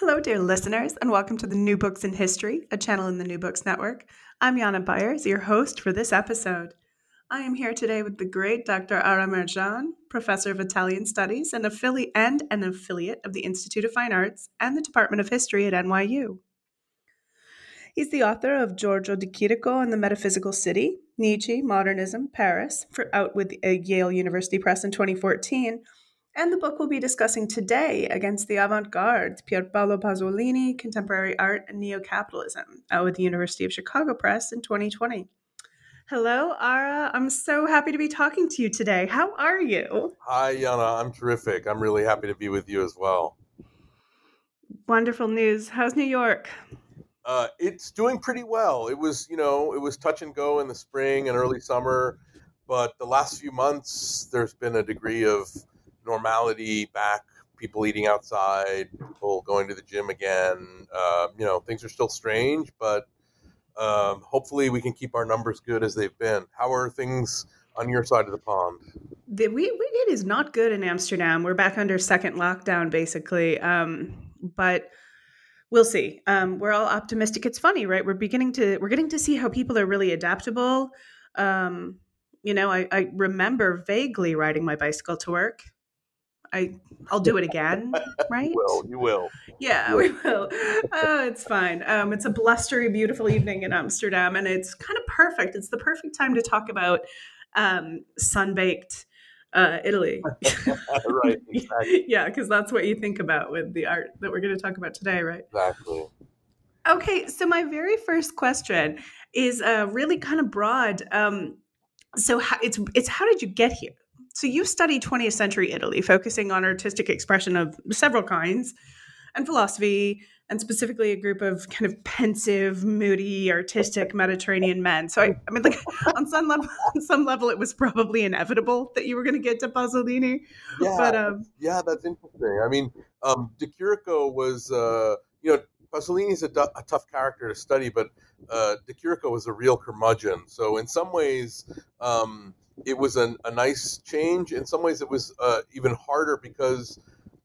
Hello, dear listeners, and welcome to the New Books in History, a channel in the New Books Network. I'm Jana Byars, your host for this episode. I am here today with the great Dr. Ara Merjian, professor of Italian Studies and, affili- and an affiliate of the Institute of Fine Arts and the Department of History at NYU. He's the author of Giorgio de Chirico and the Metaphysical City, Nietzsche, Modernism, Paris, for out with uh, Yale University Press in 2014, and the book we'll be discussing today, Against the Avant Garde, Pier Paolo Pasolini, Contemporary Art and Neo-Capitalism, out with the University of Chicago Press in 2020. Hello, Ara. I'm so happy to be talking to you today. How are you? Hi, Jana. I'm terrific. I'm really happy to be with you as well. Wonderful news. How's New York? Uh, it's doing pretty well. It was, you know, it was touch and go in the spring and early summer, but the last few months there's been a degree of normality back, people eating outside, people going to the gym again. Uh, you know, things are still strange, but um, hopefully we can keep our numbers good as they've been. How are things on your side of the pond? The, we, we, it is not good in Amsterdam. We're back under second lockdown, basically. Um, but we'll see. Um, we're all optimistic. It's funny, right? We're beginning to we're getting to see how people are really adaptable. Um, you know, I, I remember vaguely riding my bicycle to work I I'll do it again, right? you will you will? Yeah, we will. Oh, it's fine. Um, it's a blustery, beautiful evening in Amsterdam, and it's kind of perfect. It's the perfect time to talk about um, sunbaked uh, Italy. right. Exactly. yeah, because that's what you think about with the art that we're going to talk about today, right? Exactly. Okay, so my very first question is uh, really kind of broad. Um, so how, it's it's how did you get here? So you studied 20th century Italy, focusing on artistic expression of several kinds and philosophy, and specifically a group of kind of pensive, moody, artistic Mediterranean men. So I, I mean, like on some level, on some level, it was probably inevitable that you were going to get to Pasolini. Yeah, but um, yeah, that's interesting. I mean, um, De Chirico was, uh, you know, Pasolini is a, du- a, tough character to study, but uh, De Chirico was a real curmudgeon. So in some ways, um, it was an, a nice change. In some ways, it was uh, even harder because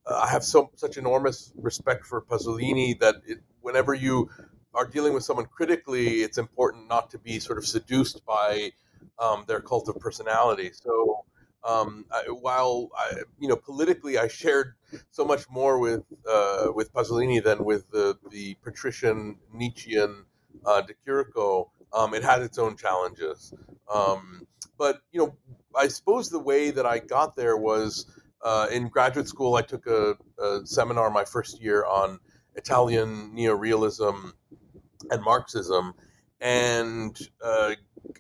uh, I have so such enormous respect for Pasolini that it, whenever you are dealing with someone critically, it's important not to be sort of seduced by um, their cult of personality. So. Um, I, while I, you know politically, I shared so much more with uh, with Pasolini than with the the patrician Nietzschean uh, De Chirico. Um, it had its own challenges. Um, but you know, I suppose the way that I got there was uh, in graduate school. I took a, a, seminar my first year on Italian neorealism and Marxism, and uh,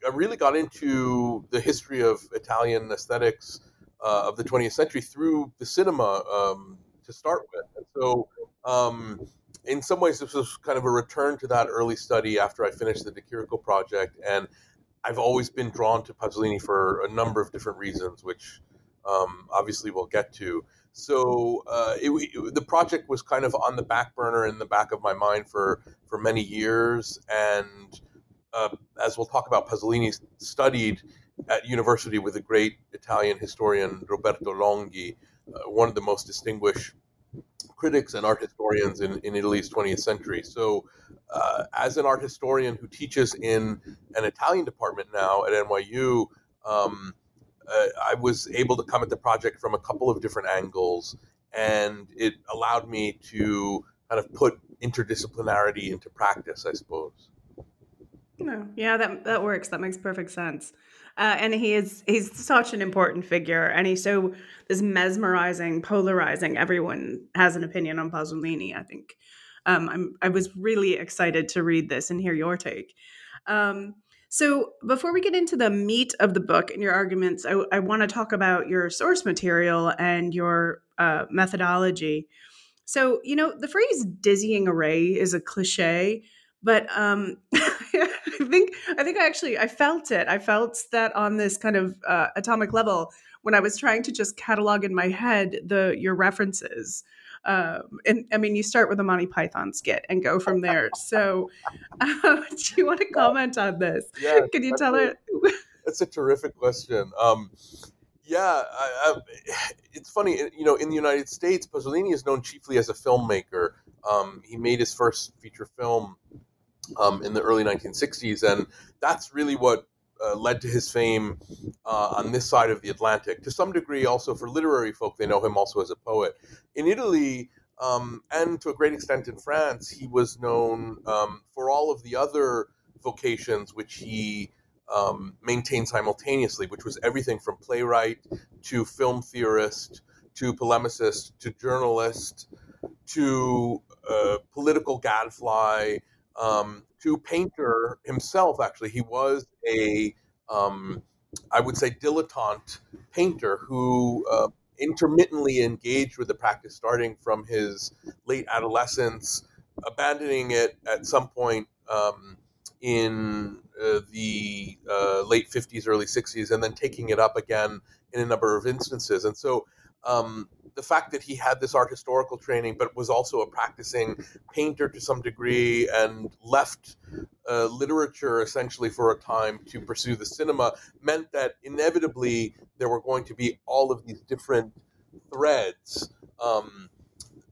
I really got into the history of Italian aesthetics uh, of the 20th century through the cinema um, to start with. And so, um, in some ways, this was kind of a return to that early study after I finished the De Chirico project, and I've always been drawn to Pasolini for a number of different reasons, which um, obviously we'll get to. So uh, it, it, the project was kind of on the back burner in the back of my mind for for many years, and uh, as we'll talk about, Pasolini studied at university with a great Italian historian Roberto Longhi, uh, one of the most distinguished critics and art historians in, in Italy's 20th century. So, uh, as an art historian who teaches in an Italian department now at NYU, um, uh, I was able to come at the project from a couple of different angles, and it allowed me to kind of put interdisciplinarity into practice, I suppose. No, yeah, that that works. That makes perfect sense. Uh, and he is he's such an important figure, and he's so this mesmerizing, polarizing. Everyone has an opinion on Pasolini. I think um, I was really excited to read this and hear your take. Um, So, before we get into the meat of the book and your arguments, I, I want to talk about your source material and your uh, methodology. So, you know, the phrase dizzying array is a cliche, but um, I think I think I actually I felt it. I felt that on this kind of uh, atomic level when I was trying to just catalog in my head the your references. Um, and I mean, you start with a Monty Python skit and go from there. So, uh, do you want to comment on this? Yeah, Can you tell it? That's a terrific question. Um, yeah, I, I, it's funny. You know, in the United States, Pasolini is known chiefly as a filmmaker. Um, he made his first feature film um, in the early 1960s, and that's really what uh, led to his fame uh, on this side of the Atlantic. To some degree, also for literary folk, they know him also as a poet. In Italy, um, and to a great extent in France, he was known um, for all of the other vocations which he um, maintained simultaneously, which was everything from playwright to film theorist to polemicist to journalist to uh, political gadfly um, to painter himself. Actually, he was a, um, I would say, dilettante painter who uh, intermittently engaged with the practice, starting from his late adolescence, abandoning it at some point um, in uh, the uh, late 50s, early 60s, and then taking it up again in a number of instances. And so um, the fact that he had this art historical training, but was also a practicing painter to some degree, and left uh, literature essentially for a time to pursue the cinema, meant that inevitably there were going to be all of these different threads. Um,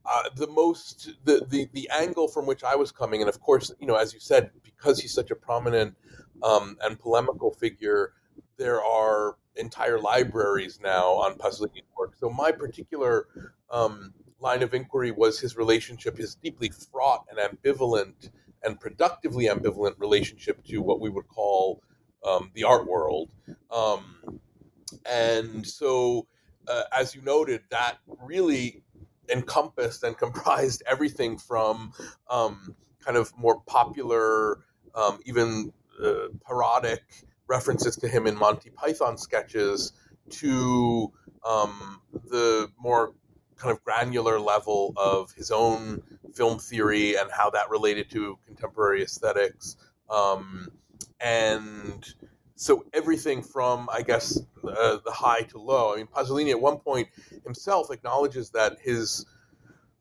uh, the most the, the the angle from which I was coming, and of course, you know, as you said, because he's such a prominent um, and polemical figure, there are entire libraries now on Pasolini's work. So my particular um, line of inquiry was his relationship, his deeply fraught and ambivalent and productively ambivalent relationship to what we would call um, the art world. Um, and so, uh, as you noted, that really encompassed and comprised everything from um, kind of more popular, um, even uh, parodic references to him in Monty Python sketches to um, the more kind of granular level of his own film theory and how that related to contemporary aesthetics. Um, and so everything from, I guess, uh, the high to low. I mean, Pasolini at one point himself acknowledges that his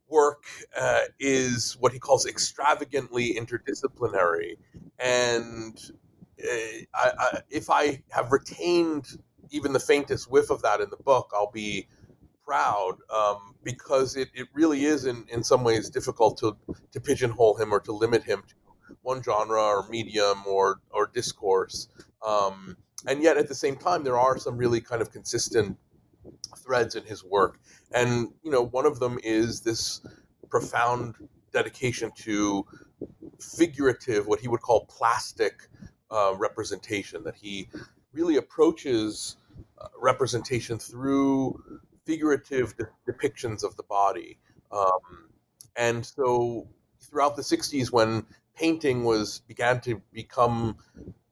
work uh, is what he calls extravagantly interdisciplinary. And I, if I have retained even the faintest whiff of that in the book, I'll be proud um, because it, it really is in, in some ways difficult to, to pigeonhole him or to limit him to one genre or medium or, or discourse. Um, and yet at the same time, there are some really kind of consistent threads in his work. And, you know, one of them is this profound dedication to figurative, what he would call plastic uh, representation, that he really approaches uh, representation through figurative de- depictions of the body. Um, and so throughout the 60s, when painting was began to become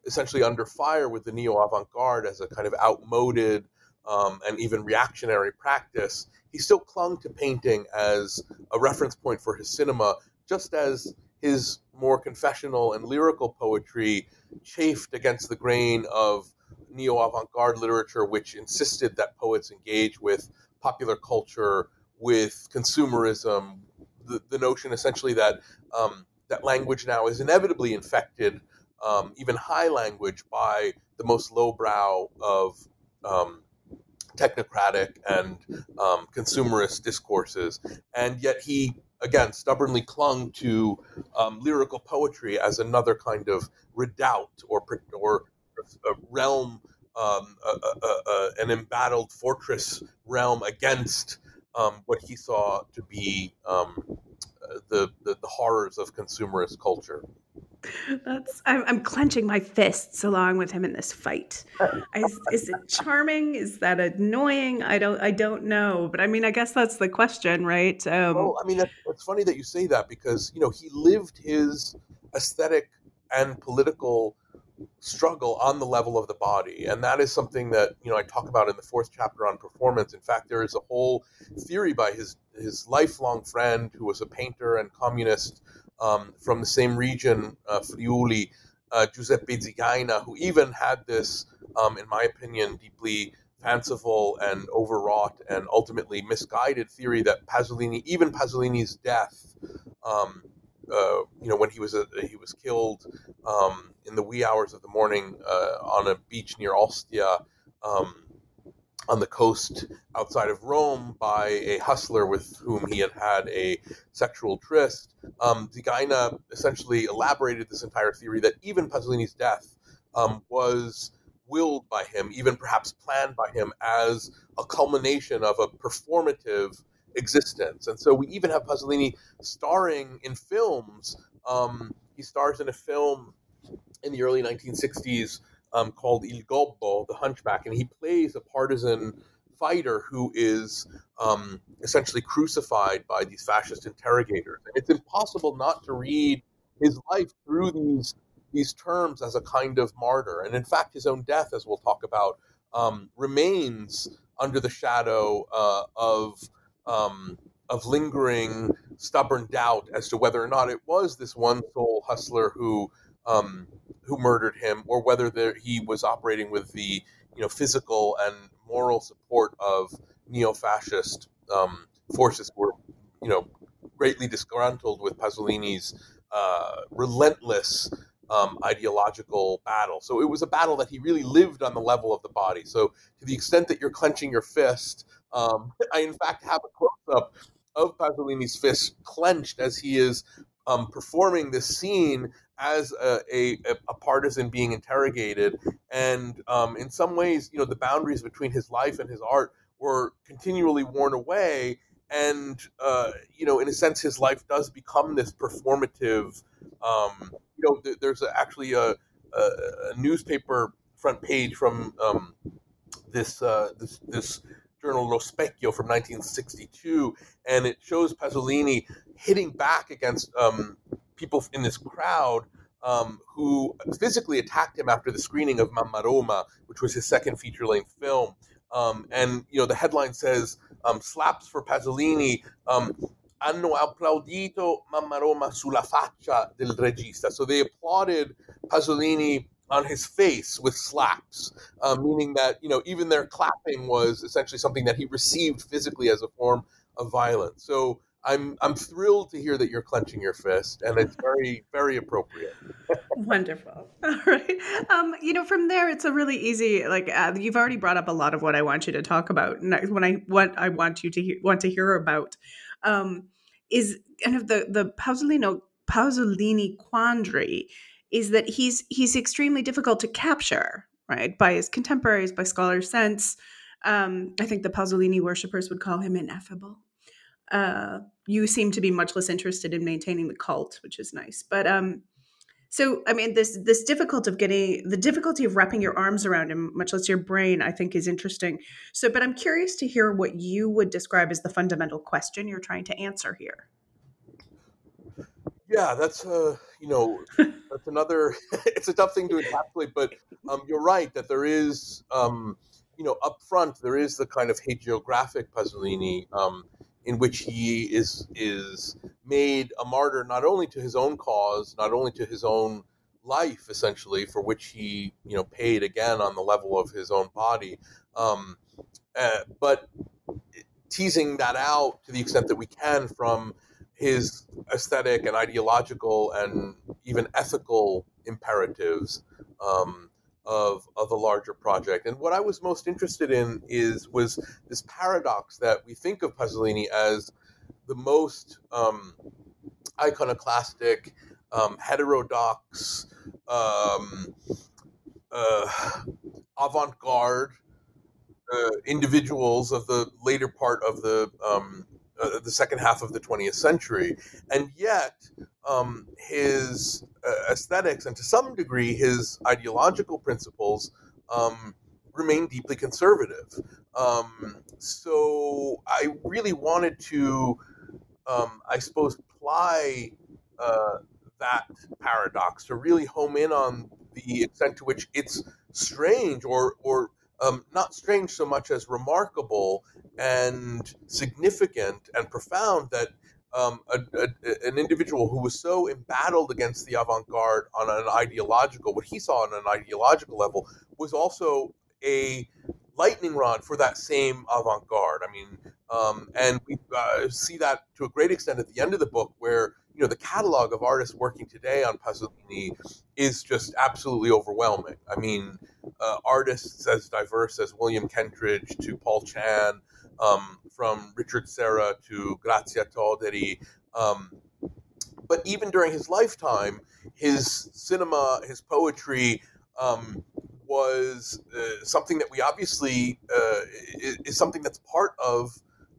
essentially under fire with the neo avant-garde as a kind of outmoded um, and even reactionary practice, he still clung to painting as a reference point for his cinema, just as his more confessional and lyrical poetry chafed against the grain of neo avant garde literature, which insisted that poets engage with popular culture, with consumerism, the, the notion essentially that um, that language now is inevitably infected, um, even high language, by the most lowbrow of um, technocratic and um, consumerist discourses. And yet he again stubbornly clung to um, lyrical poetry as another kind of redoubt or or a realm, um, a, a, a, an embattled fortress realm against um, what he saw to be um, the, the, the horrors of consumerist culture. That's I'm, I'm, clenching my fists along with him in this fight. Is, is, it charming? Is that annoying? I don't I don't know, but I mean I guess that's the question, right? Um, well, I mean it's funny that you say that because you know he lived his aesthetic and political struggle on the level of the body and that is something that you know i talk about in the fourth chapter on performance in fact there is a whole theory by his his lifelong friend who was a painter and communist um, from the same region uh, friuli uh, giuseppe zigaina who even had this um, in my opinion deeply fanciful and overwrought and ultimately misguided theory that pasolini even pasolini's death um, uh, you know, when he was a, he was killed um, in the wee hours of the morning uh, on a beach near Ostia, um, on the coast outside of Rome, by a hustler with whom he had had a sexual tryst. Um, Zigaina essentially elaborated this entire theory that even Pasolini's death um, was willed by him, even perhaps planned by him, as a culmination of a performative existence. And so we even have Pasolini starring in films. Um, he stars in a film in the early 1960s um, called Il Gobbo, The Hunchback, and he plays a partisan fighter who is um, essentially crucified by these fascist interrogators. And it's impossible not to read his life through these these terms as a kind of martyr. And in fact, his own death, as we'll talk about, um, remains under the shadow uh, of um, of lingering, stubborn doubt as to whether or not it was this one sole hustler who um, who murdered him, or whether there, he was operating with the you know physical and moral support of neo-fascist um, forces who were you know greatly disgruntled with Pasolini's uh, relentless um, ideological battle. So it was a battle that he really lived on the level of the body. So to the extent that you're clenching your fist um, I, in fact, have a close up of Pasolini's fist clenched as he is um, performing this scene as a, a, a, partisan being interrogated. And um, in some ways, you know, the boundaries between his life and his art were continually worn away. And, uh, you know, in a sense, his life does become this performative. Um, you know, th- there's a, actually a, a, newspaper front page from um, this, uh, this, this journal Lo Specchio from 1962, and it shows Pasolini hitting back against um, people in this crowd um, who physically attacked him after the screening of Mamma Roma, which was his second feature-length film. Um, and you know the headline says um, "Slaps for Pasolini." Um, hanno applaudito Mamma Roma sulla faccia del regista. So they applauded Pasolini on his face with slaps, uh, meaning that you know even their clapping was essentially something that he received physically as a form of violence. So I'm I'm thrilled to hear that you're clenching your fist, and it's very very appropriate. Wonderful. All right. Um, you know, from there, it's a really easy. Like uh, you've already brought up a lot of what I want you to talk about. Next, when I what I want you to he- want to hear about um, is kind of the the Pasolino Pasolini quandary is that he's he's extremely difficult to capture, right, by his contemporaries, by scholar sense. Um, I think the Pasolini worshippers would call him ineffable. Uh, you seem to be much less interested in maintaining the cult, which is nice. But um, so I mean, this this difficult of getting the difficulty of wrapping your arms around him, much less your brain, I think is interesting. So, but I'm curious to hear what you would describe as the fundamental question you're trying to answer here. Yeah, that's uh, you know, that's another. it's a tough thing to encapsulate, but um, you're right that there is, um, you know, up front there is the kind of hagiographic Pasolini um, in which he is is made a martyr not only to his own cause, not only to his own life, essentially, for which he you know paid again on the level of his own body, um, uh, but teasing that out to the extent that we can from his aesthetic and ideological and even ethical imperatives um, of of the larger project. And what I was most interested in is was this paradox that we think of Pasolini as the most um, iconoclastic, um, heterodox, um, uh, avant-garde uh, individuals of the later part of the um, uh, the second half of the 20th century. And yet, um, his uh, aesthetics and to some degree his ideological principles um, remain deeply conservative. Um, so I really wanted to, um, I suppose, ply uh, that paradox to really home in on the extent to which it's strange or or um, not strange so much as remarkable and significant and profound that um, a, a, an individual who was so embattled against the avant-garde on an ideological, what he saw on an ideological level, was also a lightning rod for that same avant-garde. I mean, um, and we uh, see that to a great extent at the end of the book, where you know the catalog of artists working today on Pasolini is just absolutely overwhelming. I mean, uh, artists as diverse as William Kentridge to Paul Chan, um, from Richard Serra to Grazia Toderi. Um, but even during his lifetime, his cinema, his poetry um, was uh, something that we obviously uh, is, is, something that's part of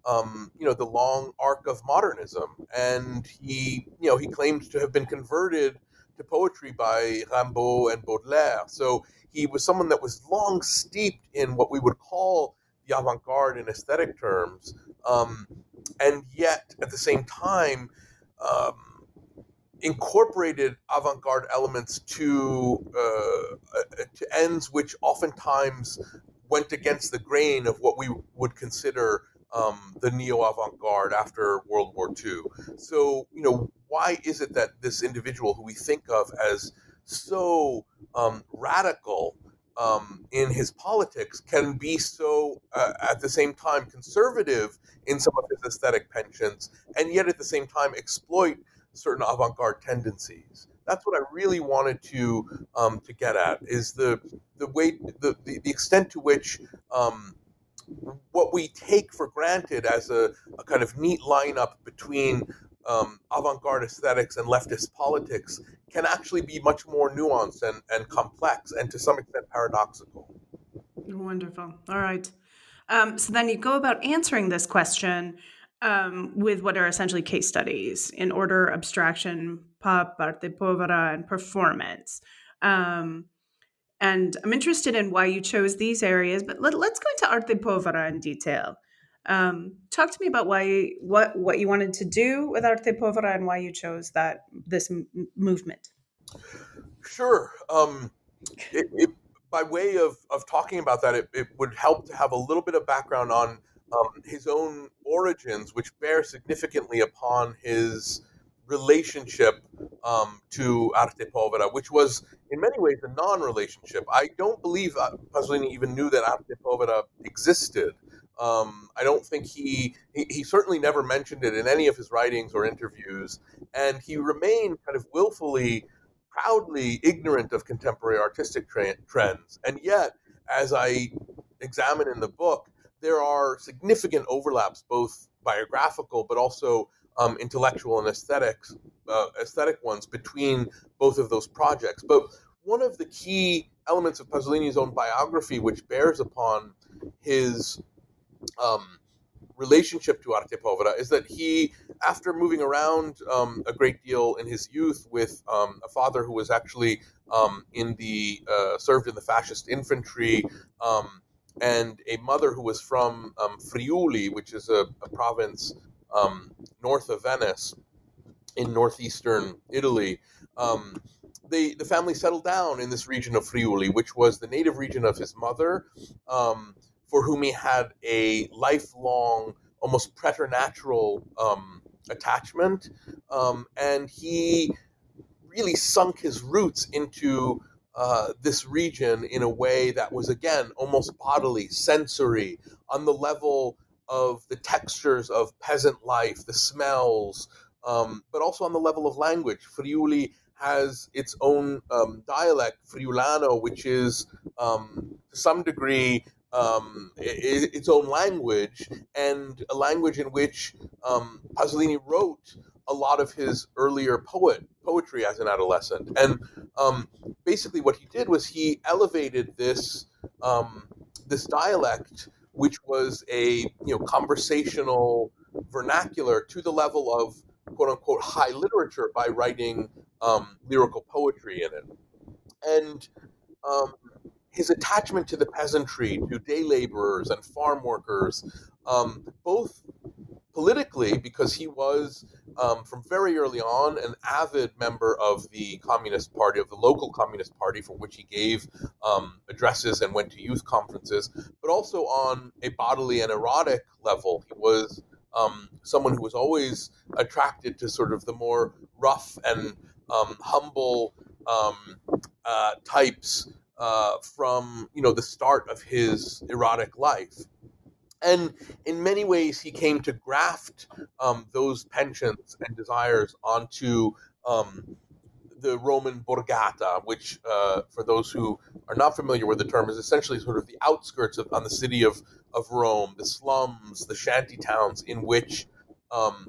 um, you know the long arc of modernism, and he you know he claims to have been converted to poetry by Rimbaud and Baudelaire. So he was someone that was long steeped in what we would call the avant-garde in aesthetic terms, um, and yet at the same time um, incorporated avant-garde elements to uh, uh, to ends which oftentimes went against the grain of what we would consider um, the neo avant-garde after World War II. So you know why is it that this individual who we think of as so um, radical um, in his politics can be so uh, at the same time conservative in some of his aesthetic penchants and yet at the same time exploit certain avant-garde tendencies. That's what i really wanted to um, to get at is the the way the, the, extent to which um, what we take for granted as a, a kind of neat lineup between um, avant-garde aesthetics and leftist politics can actually be much more nuanced and, and complex and to some extent paradoxical. Wonderful. All right. Um, so then you go about answering this question um, with what are essentially case studies in order, abstraction, pop, arte povera, and performance. Um, and I'm interested in why you chose these areas, but let, us go into arte povera in detail. Um, talk to me about why what what you wanted to do with Arte Povera and why you chose that this m- movement. Sure. Um, it, it, by way of, of talking about that, it, it would help to have a little bit of background on um, his own origins, which bear significantly upon his relationship um, to Arte Povera, which was in many ways a non-relationship. I don't believe uh, Pasolini even knew that Arte Povera existed. Um, I don't think he, he, he certainly never mentioned it in any of his writings or interviews, and he remained kind of willfully, proudly ignorant of contemporary artistic tra- trends. And yet, as I examine in the book, there are significant overlaps, both biographical but also um, intellectual and aesthetics, uh, aesthetic ones between both of those projects. But one of the key elements of Pasolini's own biography, which bears upon his um, relationship to Arte Povera is that he, after moving around um, a great deal in his youth with um, a father who was actually um, in the uh, served in the fascist infantry, um, and a mother who was from um, Friuli, which is a, a province north of Venice in northeastern Italy. They, the family settled down in this region of Friuli, which was the native region of his mother. Um, for whom he had a lifelong, almost preternatural um, attachment. Um, and he really sunk his roots into uh, this region in a way that was, again, almost bodily, sensory, on the level of the textures of peasant life, the smells, um, but also on the level of language. Friuli has its own um, dialect, Friulano, which is um, to some degree um, its own language and a language in which um, Pasolini wrote a lot of his earlier poet poetry as an adolescent. And um, basically, what he did was he elevated this um, this dialect, which was a you know conversational vernacular, to the level of quote unquote high literature by writing um, lyrical poetry in it. And um, his attachment to the peasantry, to day laborers and farm workers, um, both politically because he was um, from very early on an avid member of the Communist Party, of the local Communist Party, for which he gave um, addresses and went to youth conferences, but also on a bodily and erotic level. He was um, someone who was always attracted to sort of the more rough and um, humble um, uh, types uh, from you know the start of his erotic life. And in many ways, he came to graft um, those penchants and desires onto um, the Roman borgata, which, uh, for those who are not familiar with the term, is essentially sort of the outskirts of on the city of, of Rome, the slums, the shanty towns in which um,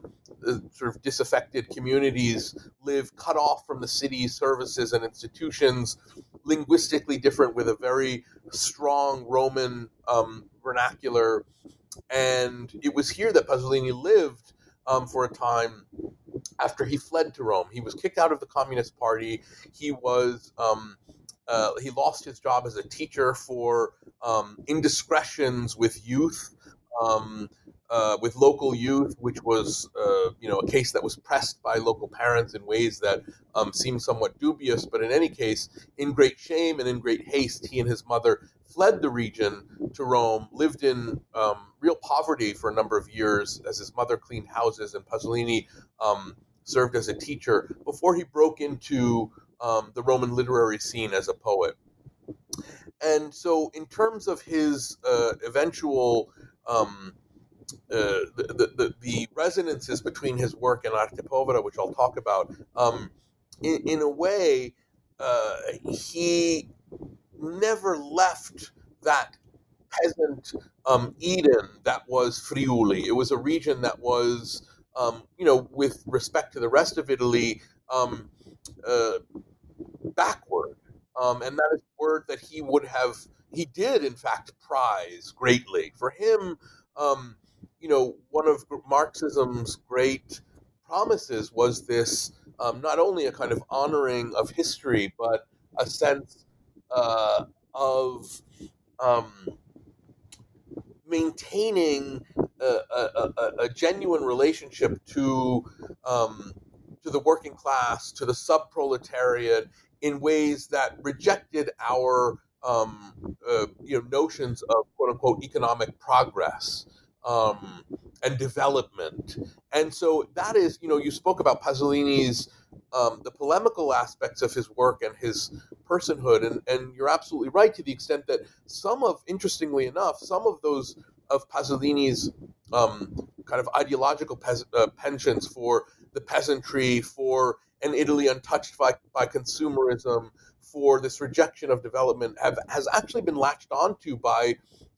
sort of disaffected communities live cut off from the city's services and institutions, linguistically different with a very strong Roman um, vernacular. And it was here that Pasolini lived um, for a time after he fled to Rome. He was kicked out of the Communist Party. He was um, uh, he lost his job as a teacher for um, indiscretions with youth. Um, uh, with local youth, which was uh, you know a case that was pressed by local parents in ways that um, seemed somewhat dubious. But in any case, in great shame and in great haste, he and his mother fled the region to Rome, lived in um, real poverty for a number of years as his mother cleaned houses, and Pasolini um, served as a teacher before he broke into um, the Roman literary scene as a poet. And so, in terms of his uh, eventual um, uh, the, the, the, resonances between his work and Arte Povera, which I'll talk about, um, in, in, a way, uh, he never left that peasant um, Eden that was Friuli. It was a region that was, um, you know, with respect to the rest of Italy, um, uh, backward. Um, and that is a word that he would have, he did in fact prize greatly. For him, um, you know, one of Marxism's great promises was this um, not only a kind of honoring of history, but a sense uh, of um, maintaining a, a, a, genuine relationship to um, to the working class, to the subproletariat, in ways that rejected our um, uh, you know notions of quote unquote economic progress um, and development. And so that is, you know, you spoke about Pasolini's um, the polemical aspects of his work and his personhood, and, and you're absolutely right to the extent that some of, interestingly enough, some of those of Pasolini's um, kind of ideological pes- uh, penchants for the peasantry, for an Italy untouched by, by consumerism, for this rejection of development, have has actually been latched onto by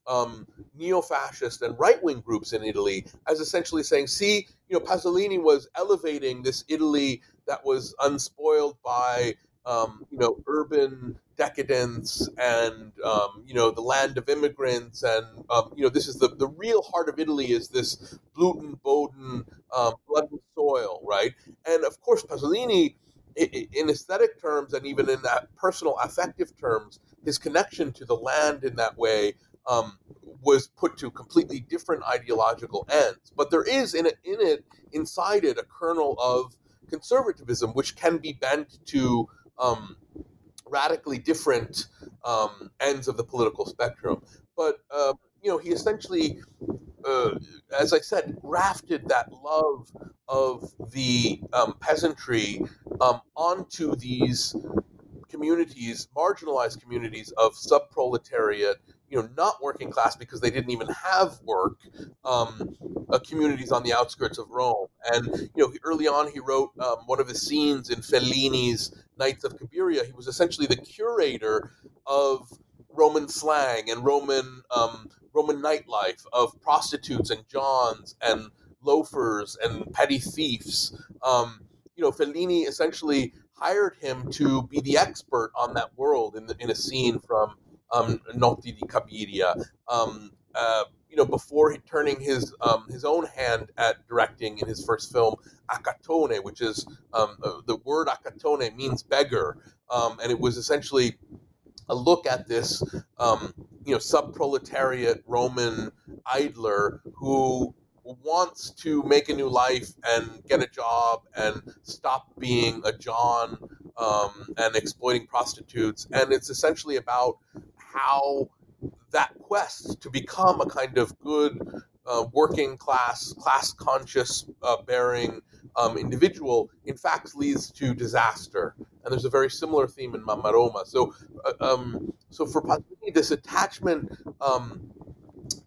um, neo-fascist and right-wing groups in Italy as essentially saying, see, you know, Pasolini was elevating this Italy that was unspoiled by, um, you know, urban decadence and, um, you know, the land of immigrants. And, um, you know, this is the, the real heart of Italy is this Bluten, Boden, um, blood and soil, right? And of course, Pasolini, in aesthetic terms and even in that personal affective terms, his connection to the land in that way um, was put to completely different ideological ends. But there is in it, in it, inside it, a kernel of conservatism, which can be bent to um, radically different um, ends of the political spectrum. But uh, you know, he essentially, uh, as I said, grafted that love of the um, peasantry um, onto these communities, marginalized communities of subproletariat you know not working class because they didn't even have work um, uh, communities on the outskirts of Rome. And you know, early on, he wrote um, one of his scenes in Fellini's Nights of Cabiria. He was essentially the curator of Roman slang and Roman um, Roman nightlife of prostitutes and johns and loafers and petty thieves. Um, you know, Fellini essentially hired him to be the expert on that world in, the, in a scene from um, Notti di Cabiria. Um, uh, you know, before turning his um, his own hand at directing in his first film, Accattone, which is um, uh, the word Accattone means beggar, um, and it was essentially a look at this, um, you know, subproletariat Roman idler who wants to make a new life and get a job and stop being a John um, and exploiting prostitutes. And it's essentially about how that quest to become a kind of good uh, working class, class conscious uh, bearing um, individual, in fact, leads to disaster. And there's a very similar theme in Mamma Roma. So, uh, um, so for Pasolini, this attachment um,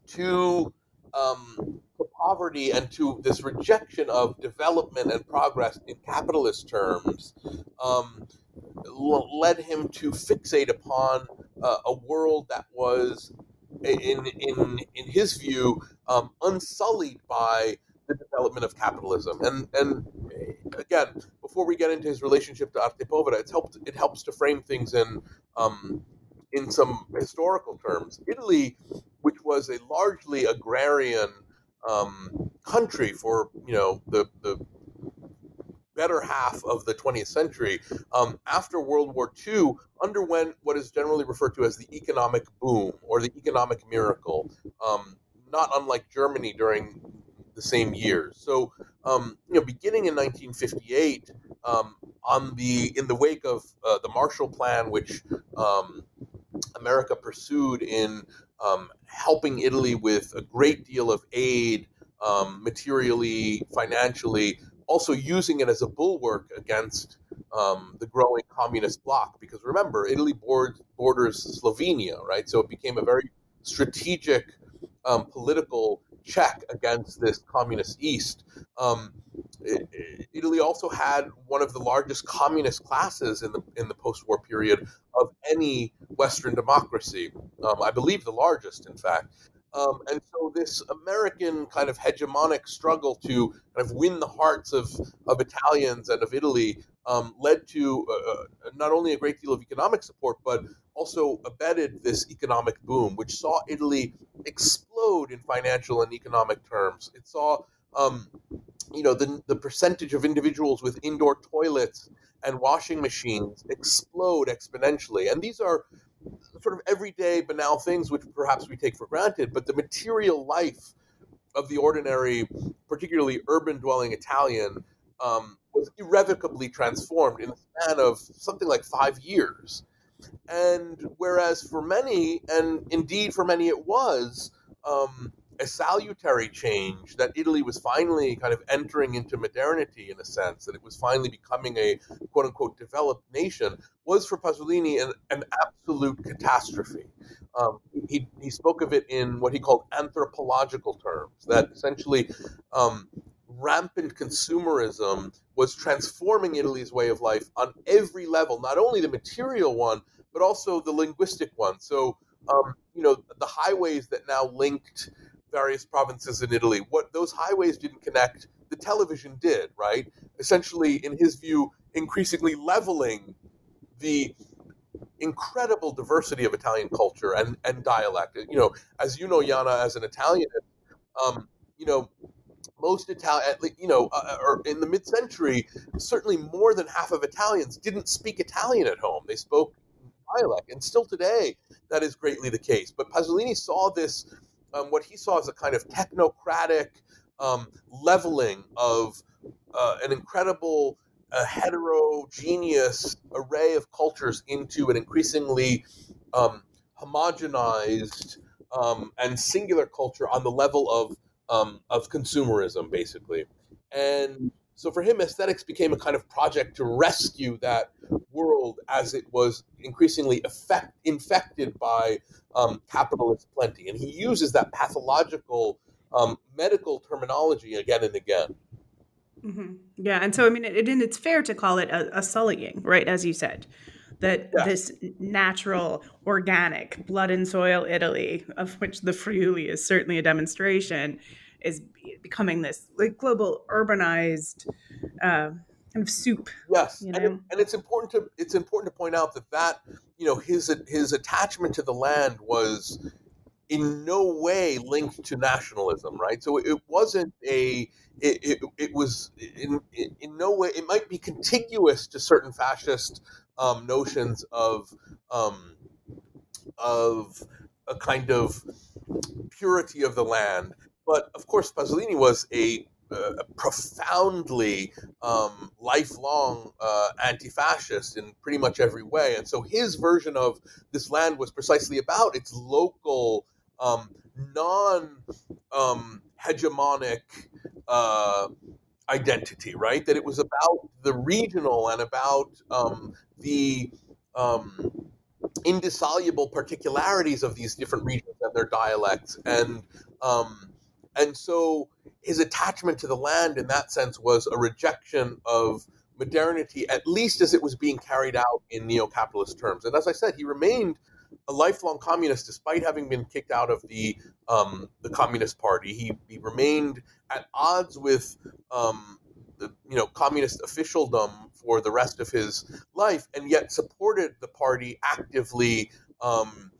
to um, poverty and to this rejection of development and progress in capitalist terms um, led him to fixate upon uh, a world that was, in in in his view, um, unsullied by the development of capitalism. And and again, before we get into his relationship to Arte Povera, it's helped it helps to frame things in um, in some historical terms. Italy, which was a largely agrarian um, country for you know the the better half of the 20th century, um, after World War II, underwent what is generally referred to as the economic boom or the economic miracle, um, not unlike Germany during the same years. So, um, you know, beginning in 1958, um, on the in the wake of uh, the Marshall Plan, which um, America pursued in um, helping Italy with a great deal of aid, um, materially, financially, also using it as a bulwark against um, the growing communist bloc. Because remember, Italy borders Slovenia, right? So it became a very strategic um, political check against this communist East. Um, Italy also had one of the largest communist classes in the in the post-war period of any Western democracy. Um, I believe the largest, in fact. Um, and so this American kind of hegemonic struggle to kind of win the hearts of, of Italians and of Italy um, led to uh, uh, not only a great deal of economic support, but also abetted this economic boom, which saw Italy explode in financial and economic terms. It saw, um, you know, the, the percentage of individuals with indoor toilets and washing machines explode exponentially. And these are sort of everyday banal things which perhaps we take for granted, but the material life of the ordinary, particularly urban dwelling Italian, um, was irrevocably transformed in the span of something like five years. And whereas for many, and indeed for many it was, um, a salutary change that Italy was finally kind of entering into modernity in a sense, that it was finally becoming a quote unquote developed nation, was for Pasolini an, an absolute catastrophe. Um, he, he spoke of it in what he called anthropological terms, that essentially um, rampant consumerism was transforming Italy's way of life on every level, not only the material one, but also the linguistic one. So, um, you know, the highways that now linked various provinces in Italy. What those highways didn't connect, the television did, right? Essentially, in his view, increasingly leveling the incredible diversity of Italian culture and, and dialect. You know, as you know, Jana, as an Italian, um, you know, most Italian, you know, uh, or in the mid-century, certainly more than half of Italians didn't speak Italian at home. They spoke dialect, and still today that is greatly the case. But Pasolini saw this um, what he saw as a kind of technocratic um, leveling of uh, an incredible uh, heterogeneous array of cultures into an increasingly um, homogenized um, and singular culture on the level of um, of consumerism, basically. And so for him, aesthetics became a kind of project to rescue that world as it was increasingly effect, infected by um, capitalist plenty. And he uses that pathological um, medical terminology again and again. Mm-hmm. Yeah. And so, I mean, it, and it's fair to call it a, a sullying, right? As you said, that yeah. this natural, organic, blood and soil Italy, of which the Friuli is certainly a demonstration, is becoming this like global urbanized uh, kind of soup. Yes, you know? and, it, and it's important to it's important to point out that that you know his his attachment to the land was in no way linked to nationalism, right? So it wasn't a it, it, it was in, in no way it might be contiguous to certain fascist um, notions of um, of a kind of purity of the land but of course, Pasolini was a uh, profoundly um, lifelong uh, anti-fascist in pretty much every way, and so his version of this land was precisely about its local, um, non-hegemonic um, uh, identity, right? That it was about the regional and about um, the um, indissoluble particularities of these different regions and their dialects, and um, and so his attachment to the land in that sense was a rejection of modernity, at least as it was being carried out in neo-capitalist terms. And as I said, he remained a lifelong communist despite having been kicked out of the um, the Communist Party. He, he remained at odds with um, the you know communist officialdom for the rest of his life, and yet supported the party actively um,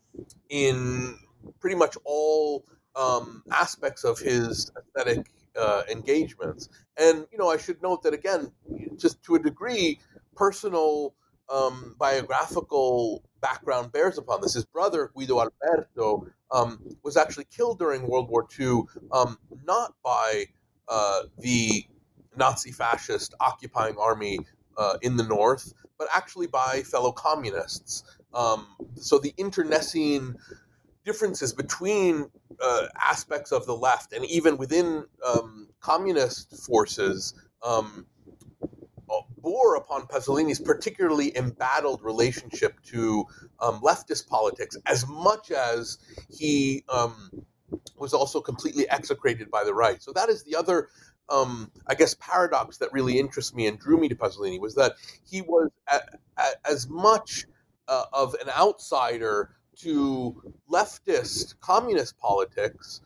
in pretty much all um, aspects of his aesthetic uh, engagements. And you know, I should note that again, just to a degree, personal um, biographical background bears upon this. His brother Guido Alberto um, was actually killed during World War II, um, not by uh, the Nazi fascist occupying army uh, in the north, but actually by fellow communists. Um, so the internecine differences between uh, aspects of the left and even within um, communist forces um, bore upon Pasolini's particularly embattled relationship to um, leftist politics as much as he um, was also completely execrated by the right. So that is the other, um, I guess, paradox that really interests me and drew me to Pasolini was that he was as much uh, of an outsider to leftist communist politics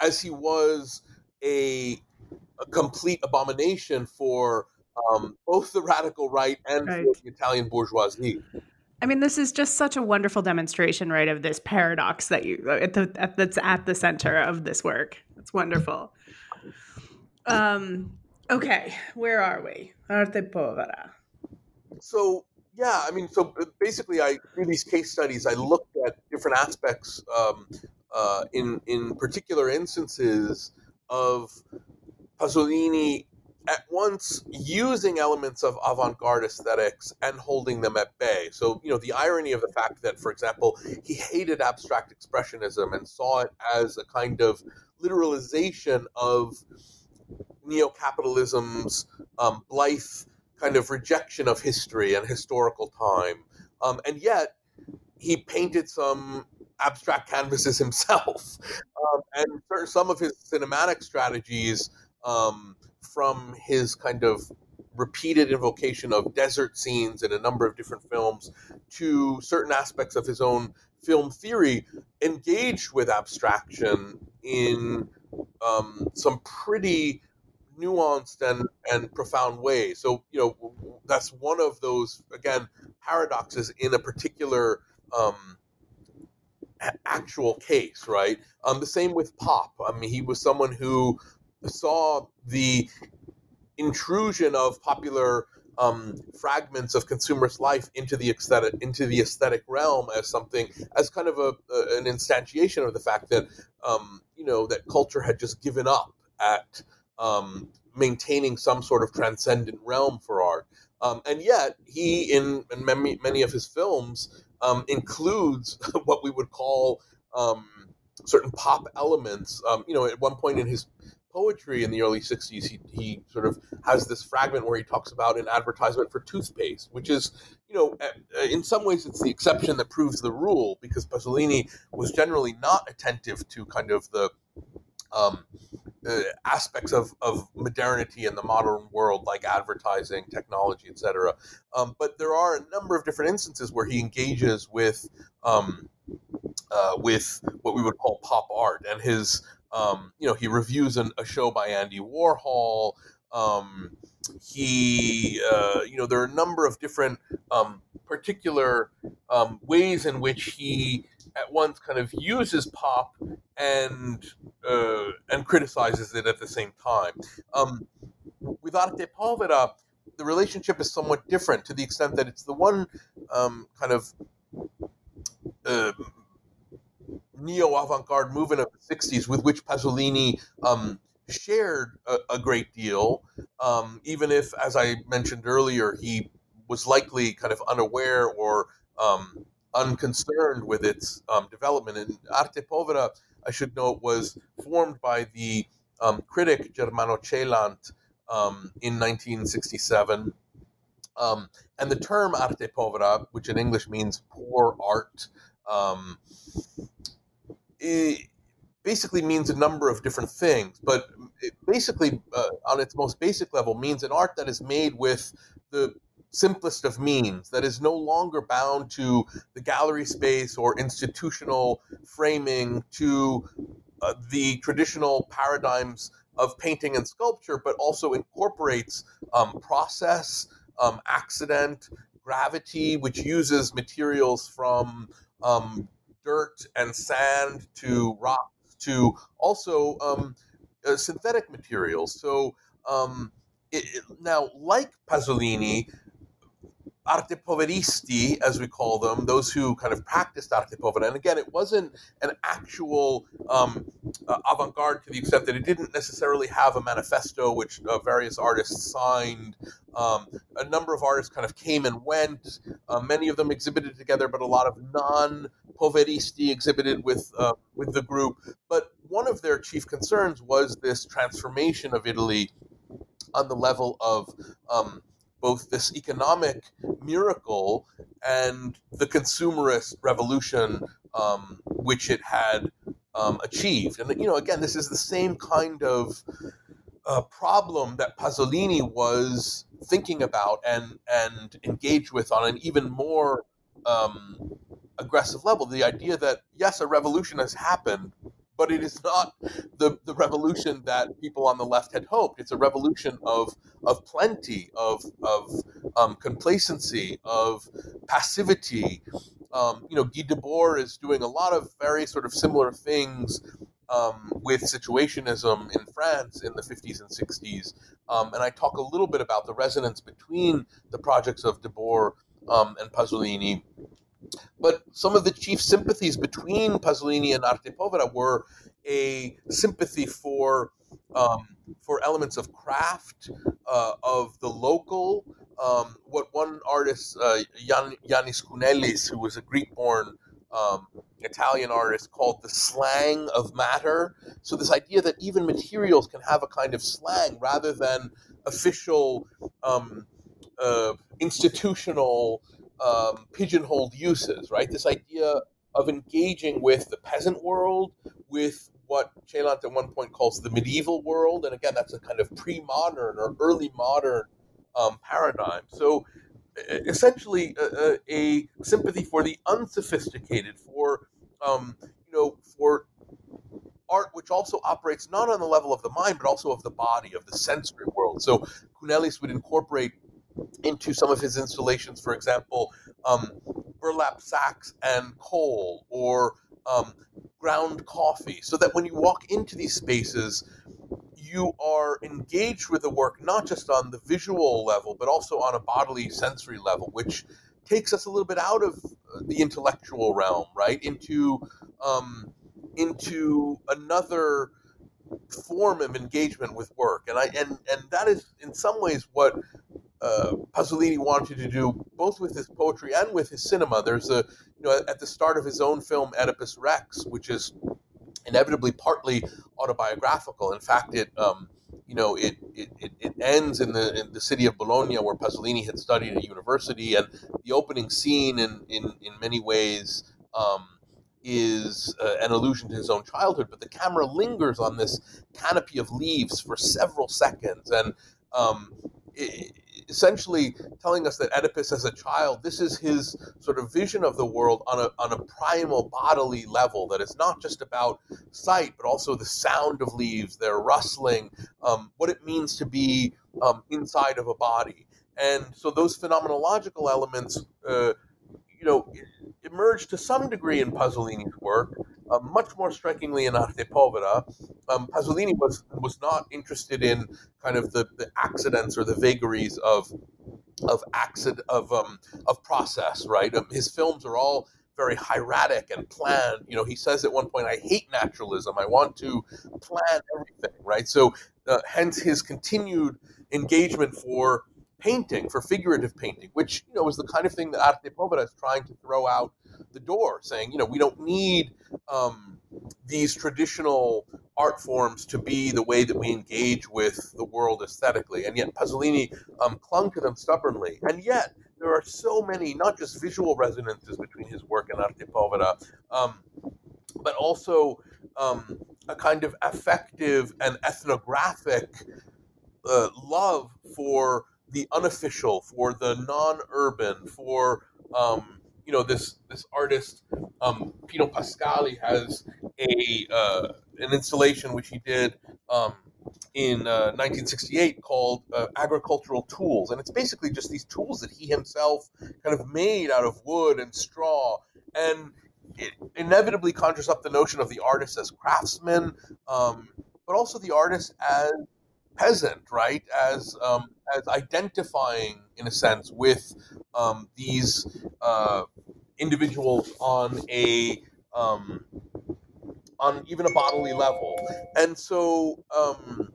as he was a, a complete abomination for um, both the radical right and right. the Italian bourgeoisie. I mean, this is just such a wonderful demonstration, right, of this paradox that you at the, at, that's at the center of this work. It's wonderful. Um, okay, where are we? Arte povera. So yeah, I mean, so basically, I through these case studies, I looked at different aspects um, uh, in in particular instances of Pasolini at once using elements of avant-garde aesthetics and holding them at bay. So, you know, the irony of the fact that, for example, he hated abstract expressionism and saw it as a kind of literalization of neo-capitalism's um, blithe kind of rejection of history and historical time. Um, and yet, he painted some abstract canvases himself. Um, and some of his cinematic strategies um, from his kind of repeated invocation of desert scenes in a number of different films to certain aspects of his own film theory engaged with abstraction in um, some pretty nuanced and, and profound ways. So, you know, that's one of those, again, paradoxes in a particular um, actual case, right? Um, the same with Pop. I mean, he was someone who saw the intrusion of popular um, fragments of consumerist life into the aesthetic into the aesthetic realm as something as kind of a, a an instantiation of the fact that um, you know that culture had just given up at um, maintaining some sort of transcendent realm for art. Um, and yet, he in, in many, many of his films um, includes what we would call um, certain pop elements. you know, at one point in his poetry in the early 60s, he, he sort of has this fragment where he talks about an advertisement for toothpaste, which is, you know, in some ways it's the exception that proves the rule because Pasolini was generally not attentive to kind of the um, uh, aspects of, of modernity in the modern world, like advertising, technology, etc. Um, but there are a number of different instances where he engages with um, uh, with what we would call pop art, and his um, you know, he reviews an, a show by Andy Warhol. Um, he, uh, you know, there are a number of different um, particular um, ways in which he at once kind of uses pop and uh, and criticizes it at the same time. Um, with Arte Povera, the relationship is somewhat different to the extent that it's the one um, kind of uh, neo avant garde movement of the 60s with which Pasolini um, shared a, a, great deal, um, even if, as I mentioned earlier, he was likely kind of unaware or um, unconcerned with its um, development. And Arte Povera, I should note, was formed by the um, critic Germano Celant um, in 1967. Um, and the term arte povera, which in English means poor art, um, basically means a number of different things. But it basically, uh, on its most basic level, means an art that is made with the simplest of means, that is no longer bound to the gallery space or institutional framing, to uh, the traditional paradigms of painting and sculpture, but also incorporates um, process, um, accident, gravity, which uses materials from um, dirt and sand to rocks to also um, uh, synthetic materials. So um, it, now, like Pasolini, arte poveristi, as we call them, those who kind of practiced arte povera. And again, it wasn't an actual um, uh, avant garde to the extent that it didn't necessarily have a manifesto which uh, various artists signed. Um, a number of artists kind of came and went. Uh, many of them exhibited together, but a lot of non poveristi exhibited with uh, with the group. But one of their chief concerns was this transformation of Italy on the level of um, both this economic miracle and the consumerist revolution um, which it had um, achieved. And you know, again, this is the same kind of uh, problem that Pasolini was thinking about and and engaged with on an even more um, aggressive level. The idea that yes, a revolution has happened, but it is not the, the revolution that people on the left had hoped. It's a revolution of of plenty, of of um, complacency, of passivity. Um, you know, Guy Debord is doing a lot of very sort of similar things um, with situationism in France in the 50s and 60s. Um, and I talk a little bit about the resonance between the projects of Debord um, and Pasolini but some of the chief sympathies between Pasolini and Arte Povera were a sympathy for um, for elements of craft, uh, of the local. Um, what one artist, uh, Kounellis, who was a Greek-born um, Italian artist, called the slang of matter. So this idea that even materials can have a kind of slang rather than official, um, uh, institutional um, pigeonholed uses, right? This idea of engaging with the peasant world, with what Celant at one point calls the medieval world, and again, that's a kind of pre-modern or early modern um, paradigm. So, essentially, a, a, sympathy for the unsophisticated, for um, you know, for art which also operates not on the level of the mind but also of the body, of the sensory world. So, Kounellis would incorporate into some of his installations, for example, um, burlap sacks and coal or um, ground coffee, so that when you walk into these spaces, you are engaged with the work not just on the visual level, but also on a bodily sensory level, which takes us a little bit out of the intellectual realm, right, into um, into another form of engagement with work, and I and and that is in some ways what uh, Pasolini wanted to do both with his poetry and with his cinema. There's a, you know, at the start of his own film Oedipus Rex, which is inevitably partly autobiographical. In fact, it, um, you know, it, it, it ends in the in the city of Bologna where Pasolini had studied at university, and the opening scene, in in in many ways. Um, is uh, an allusion to his own childhood, but the camera lingers on this canopy of leaves for several seconds, and um, essentially telling us that Oedipus, as a child, this is his sort of vision of the world on a, on a primal bodily level that it's not just about sight, but also the sound of leaves, their rustling, um, what it means to be um, inside of a body. And so those phenomenological elements, uh, you know, emerge to some degree in Pasolini's work. Uh, much more strikingly in Arte Povera, um, Pasolini was was not interested in kind of the, the accidents or the vagaries of of accident of um, of process. Right, um, his films are all very hieratic and planned. You know, he says at one point, "I hate naturalism. I want to plan everything." Right. So, uh, hence his continued engagement for painting, for figurative painting, which you know was the kind of thing that Arte Povera is trying to throw out the door, saying, you know, we don't need um, these traditional art forms to be the way that we engage with the world aesthetically. And yet Pasolini um, clung to them stubbornly. And yet there are so many, not just visual resonances between his work and Arte Povera, um, but also um, a kind of affective and ethnographic uh, love for the unofficial, for the non-urban, for um, you know this this artist um, Pino Pascali has a uh, an installation which he did um, in uh, 1968 called uh, Agricultural Tools, and it's basically just these tools that he himself kind of made out of wood and straw, and it inevitably conjures up the notion of the artist as craftsman, um, but also the artist as peasant, right? As um, as identifying, in a sense, with um, these uh, individuals on a um, on even a bodily level, and so um,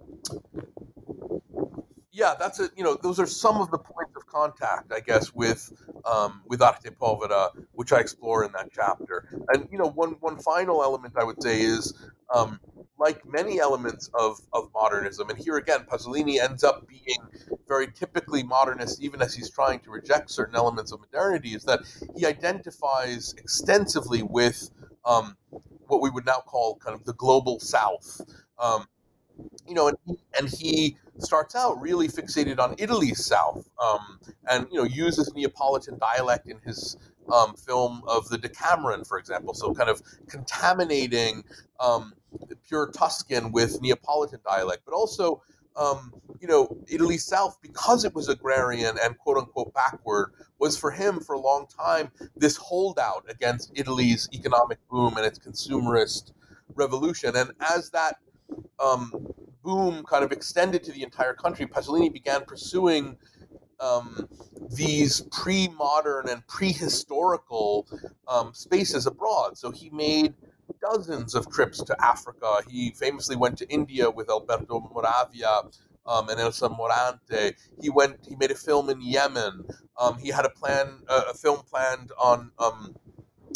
yeah, that's it. You know, those are some of the points of contact, I guess, with um, with Arte Povera, which I explore in that chapter. And you know, one one final element I would say is um, like many elements of, of modernism, and here again, Pasolini ends up being very typically modernist, even as he's trying to reject certain elements of modernity, is that he identifies extensively with um, what we would now call kind of the global south. Um, you know, and, and he starts out really fixated on Italy's south, um, and you know uses Neapolitan dialect in his um, film of the Decameron, for example. So kind of contaminating um, pure Tuscan with Neapolitan dialect, but also, um, you know, Italy South, because it was agrarian and quote unquote backward, was for him for a long time this holdout against Italy's economic boom and its consumerist revolution. And as that um, boom kind of extended to the entire country, Pasolini began pursuing um, these pre-modern and prehistorical um, spaces abroad. So he made dozens of trips to Africa. He famously went to India with Alberto Moravia um, and Elsa Morante. He went. He made a film in Yemen. Um, he had a plan, uh, a film planned on um,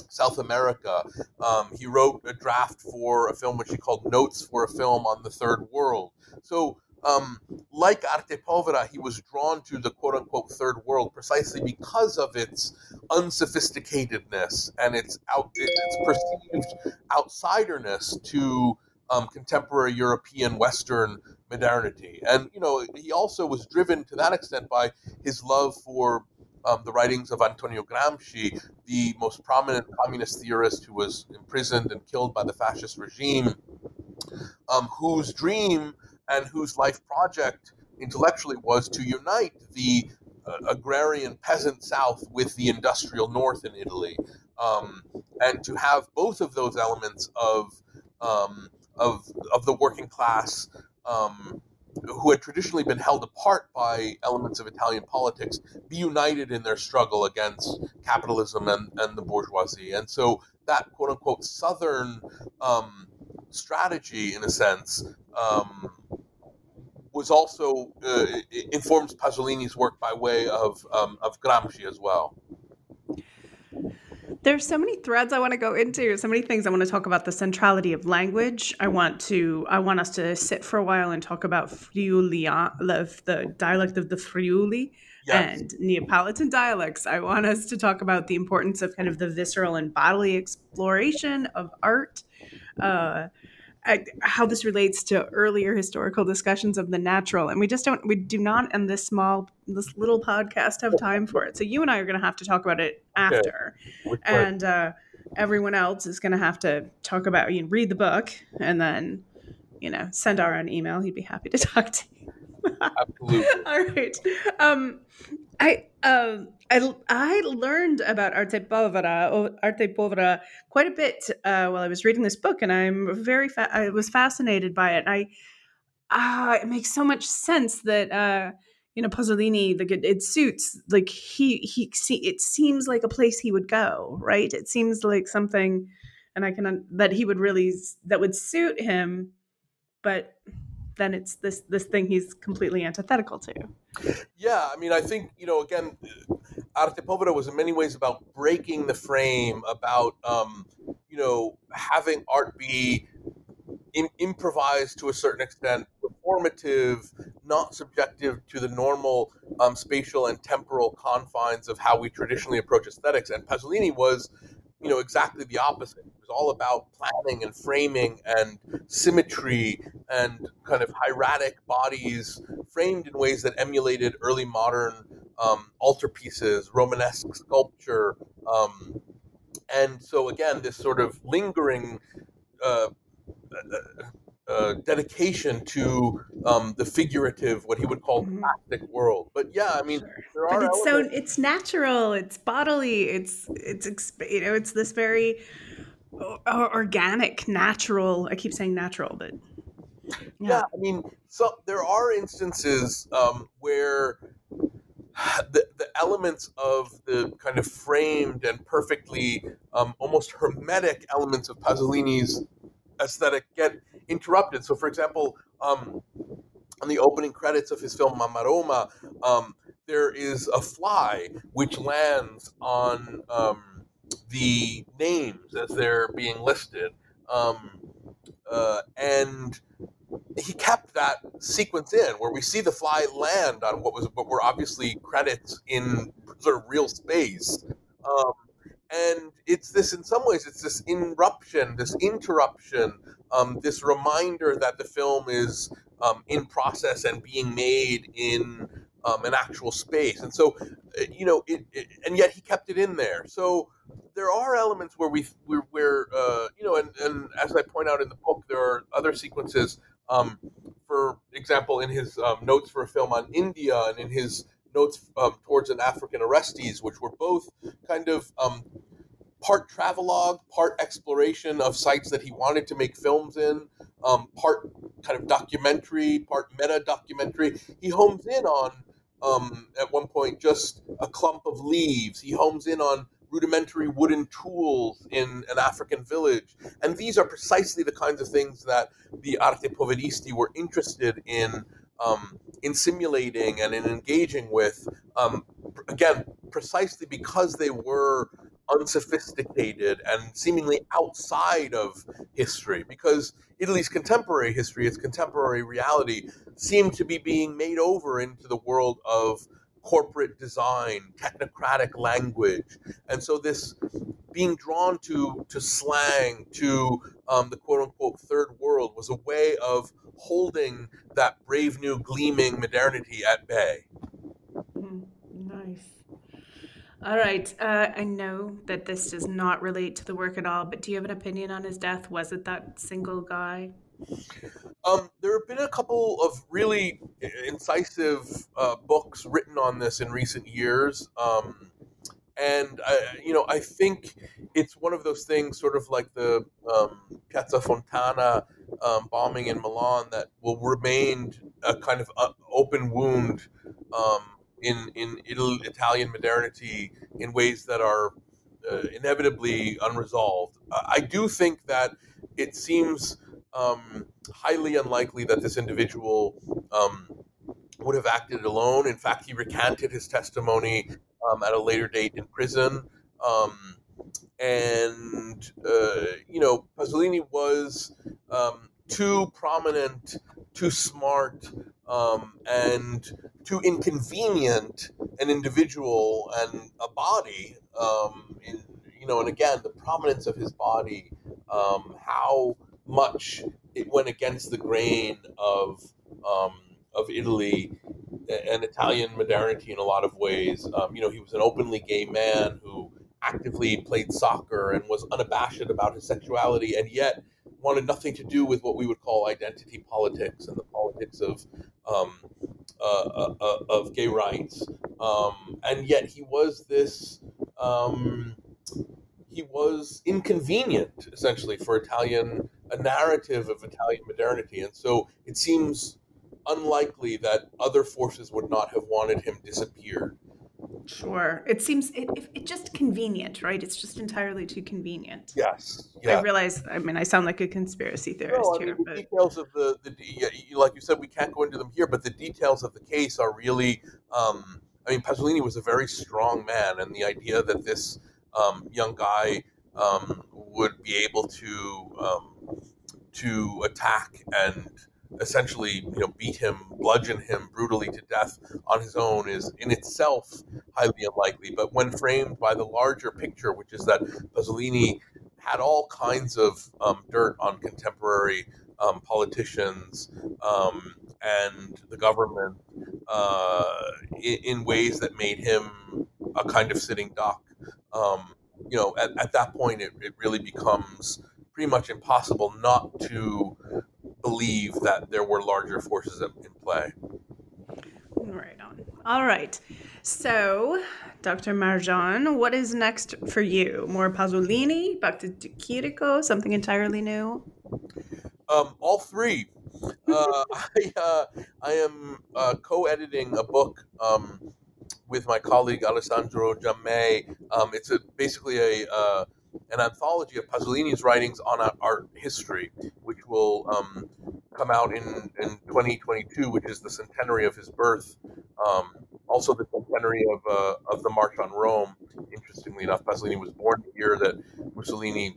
South America. Um, he wrote a draft for a film which he called Notes for a Film on the Third World. So um, like Arte Povera, he was drawn to the quote unquote third world precisely because of its unsophisticatedness and its out its perceived outsiderness to um, contemporary European Western modernity. And you know, he also was driven to that extent by his love for um, the writings of Antonio Gramsci, the most prominent communist theorist who was imprisoned and killed by the fascist regime, um, whose dream and whose life project intellectually was to unite the uh, agrarian peasant South with the industrial North in Italy, um, and to have both of those elements of um, of of the working class. Um, who had traditionally been held apart by elements of Italian politics be united in their struggle against capitalism and, and the bourgeoisie. And so that quote unquote Southern um, strategy, in a sense, um, was also uh, informs Pasolini's work by way of um, of Gramsci as well. There's so many threads I want to go into, so many things I want to talk about the centrality of language. I want to I want us to sit for a while and talk about Friulian, the dialect of the Friuli yes. and Neapolitan dialects. I want us to talk about the importance of kind of the visceral and bodily exploration of art. Uh, how this relates to earlier historical discussions of the natural. And we just don't we do not in this small this little podcast have time for it. So you and i are going to have to talk about it after. And uh, everyone else is going to have to talk about you know, read the book and then you know send our own email. He'd be happy to talk to you Absolutely. All right. Um, I um I I learned about Arte Povera Arte Povera quite a bit uh, while I was reading this book, and I'm very fa- I was fascinated by it. I uh, it makes so much sense that uh, you know Pasolini like it, it suits like he he see it seems like a place he would go right it seems like something and I can that he would really that would suit him but then it's this this thing he's completely antithetical to yeah I mean I think you know again Arte Povera was in many ways about breaking the frame about um, you know having art be in, improvised to a certain extent, performative, not subjective to the normal um, spatial and temporal confines of how we traditionally approach aesthetics. And Pasolini was, you know, exactly the opposite. It was all about planning and framing and symmetry and kind of hieratic bodies framed in ways that emulated early modern um, altarpieces, Romanesque sculpture. Um, and so, again, this sort of lingering uh, uh, dedication to um, the figurative, what he would call mm-hmm. plastic world. But yeah, I mean, there are. But it's elements. so it's natural. It's bodily. It's it's you know it's this very organic, natural. I keep saying natural, but yeah, yeah I mean, so there are instances um, where the, the elements of the kind of framed and perfectly um, almost hermetic elements of Pasolini's aesthetic get interrupted. So, for example, um, on the opening credits of his film Mamma Roma, um, there is a fly which lands on um, the names as they're being listed. Um, uh, and he kept that sequence in where we see the fly land on what was what were obviously credits in sort of real space. Um, and it's this in some ways it's this interruption this interruption um, this reminder that the film is um, in process and being made in um, an actual space. And so uh, you know it, it, and yet he kept it in there. So there are elements where we where, where uh, you know and, and as i point out in the book there are other sequences um, for example in his um, notes for a film on india and in his notes um, towards an African Orestes, which were both kind of um, part travelogue, part exploration of sites that he wanted to make films in, um, part kind of documentary, part meta documentary. He homes in on, um, at one point, just a clump of leaves. He homes in on rudimentary wooden tools in an African village. And these are precisely the kinds of things that the arte poveristi were interested in um, in simulating and in engaging with, um, again, precisely because they were unsophisticated and seemingly outside of history. Because Italy's contemporary history, its contemporary reality, seemed to be being made over into the world of corporate design, technocratic language. And so this being drawn to to slang, to um, the quote unquote third world, was a way of holding that brave new gleaming modernity at bay. Mm, nice. All right. Uh, I know that this does not relate to the work at all, but do you have an opinion on his death? Was it that single guy? Um, there have been a couple of really incisive uh, books written on this in recent years. Um, and I, you know, I think it's one of those things, sort of like the um, Piazza Fontana um, bombing in Milan, that will remain a kind of uh, open wound um, in in Italian modernity in ways that are uh, inevitably unresolved. I do think that it seems um, highly unlikely that this individual um, would have acted alone. In fact, he recanted his testimony um, at a later date in prison. Um, and, uh, you know, Pasolini was um, too prominent, too smart, um, and too inconvenient an individual and a body. In, you know, and again, the prominence of his body, how much it went against the grain of um, of Italy and Italian modernity in a lot of ways. Um, you know, he was an openly gay man who actively played soccer and was unabashed about his sexuality, and yet wanted nothing to do with what we would call identity politics and the politics of um, uh, uh, uh of gay rights. Um, and yet he was this um, he was inconvenient essentially for Italian a narrative of Italian modernity, and so it seems unlikely that other forces would not have wanted him disappeared. Sure. It seems it, it, it just convenient, right? It's just entirely too convenient. Yes. Yeah. I realize. I mean, I sound like a conspiracy theorist no, I here, the but details of the, the like you said, we can't go into them here, but the details of the case are really. Um, I mean, Pasolini was a very strong man, and the idea that this um, young guy um, would be able to um, to attack and essentially you know beat him bludgeon him brutally to death on his own is in itself highly unlikely. But when framed by the larger picture which is that Pasolini had all kinds of um, dirt on contemporary um, politicians um, and the government uh, in, in, ways that made him a kind of sitting duck um, you know at, at that point it, it really becomes pretty much impossible not to believe that there were larger forces in play. Right on. All right. So, Dr. Merjian, what is next for you? More Pasolini, back to Chirico, something entirely new? Um, all three. Uh, I, uh, I am uh, co-editing a book um, with my colleague Alessandro Giammei. Um, it's a, basically a uh, an anthology of Pasolini's writings on art history, which will um, come out in, in 2022, which is the centenary of his birth. Um, also, the centenary of, uh, of the March on Rome. Interestingly enough, Pasolini was born the year that Mussolini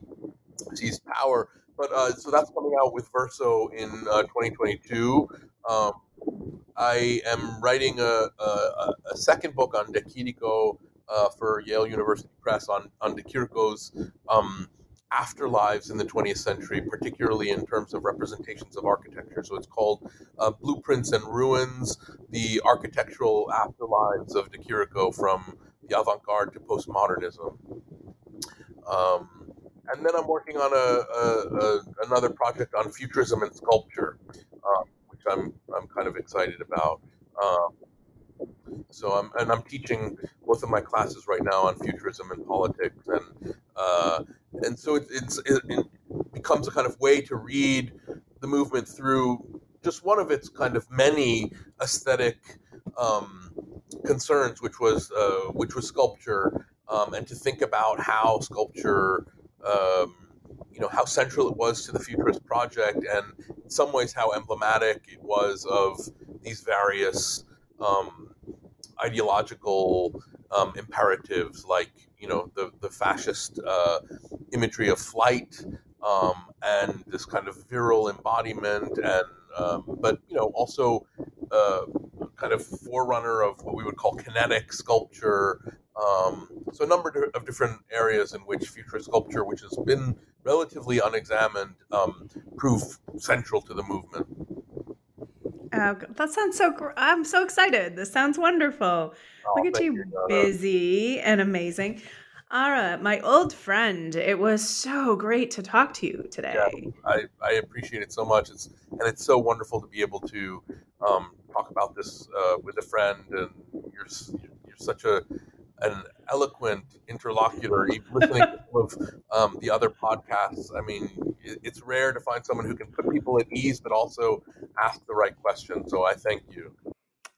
seized power. But uh, so that's coming out with Verso in uh, 2022. Um, I am writing a, a, a, second book on De Chirico uh, for Yale University Press on on De Chirico's um, afterlives in the 20th century, particularly in terms of representations of architecture. So it's called uh, Blueprints and Ruins: The Architectural Afterlives of De Chirico from the Avant-Garde to Postmodernism. Um, and then I'm working on a, a, a, another project on futurism and sculpture, um, which I'm I'm kind of excited about. Um, so I'm and I'm teaching both of my classes right now on futurism and politics, and uh, and so it, it's it, it becomes a kind of way to read the movement through just one of its kind of many aesthetic um, concerns, which was uh, which was sculpture, um, and to think about how sculpture. Um, you know how central it was to the futurist project, and in some ways how emblematic it was of these various um, ideological um, imperatives like you know the the fascist uh, imagery of flight um, and this kind of virile embodiment and um, but you know also uh, kind of forerunner of what we would call kinetic sculpture um, so a number of different areas in which futurist sculpture which has been relatively unexamined um, prove central to the movement Oh, that sounds so. Gr- I'm so excited. This sounds wonderful. Oh, Look at you, you busy and amazing. Ara, my old friend, it was so great to talk to you today. Yeah, I, I appreciate it so much. It's and it's so wonderful to be able to um, talk about this uh, with a friend. And you're you're such a an eloquent interlocutor. Even listening to of um, the other podcasts, I mean, it, it's rare to find someone who can put people at ease, but also ask the right questions. So I thank you.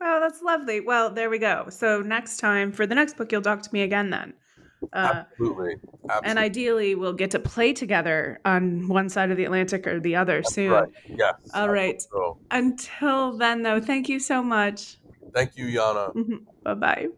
Oh, that's lovely. Well, there we go. So next time for the next book, you'll talk to me again then. Uh, Absolutely. Absolutely. And ideally, we'll get to play together on one side of the Atlantic or the other That's soon. Right. Yes. All right. So. Until then, though, thank you so much. Thank you, Jana. Mm-hmm. Bye bye.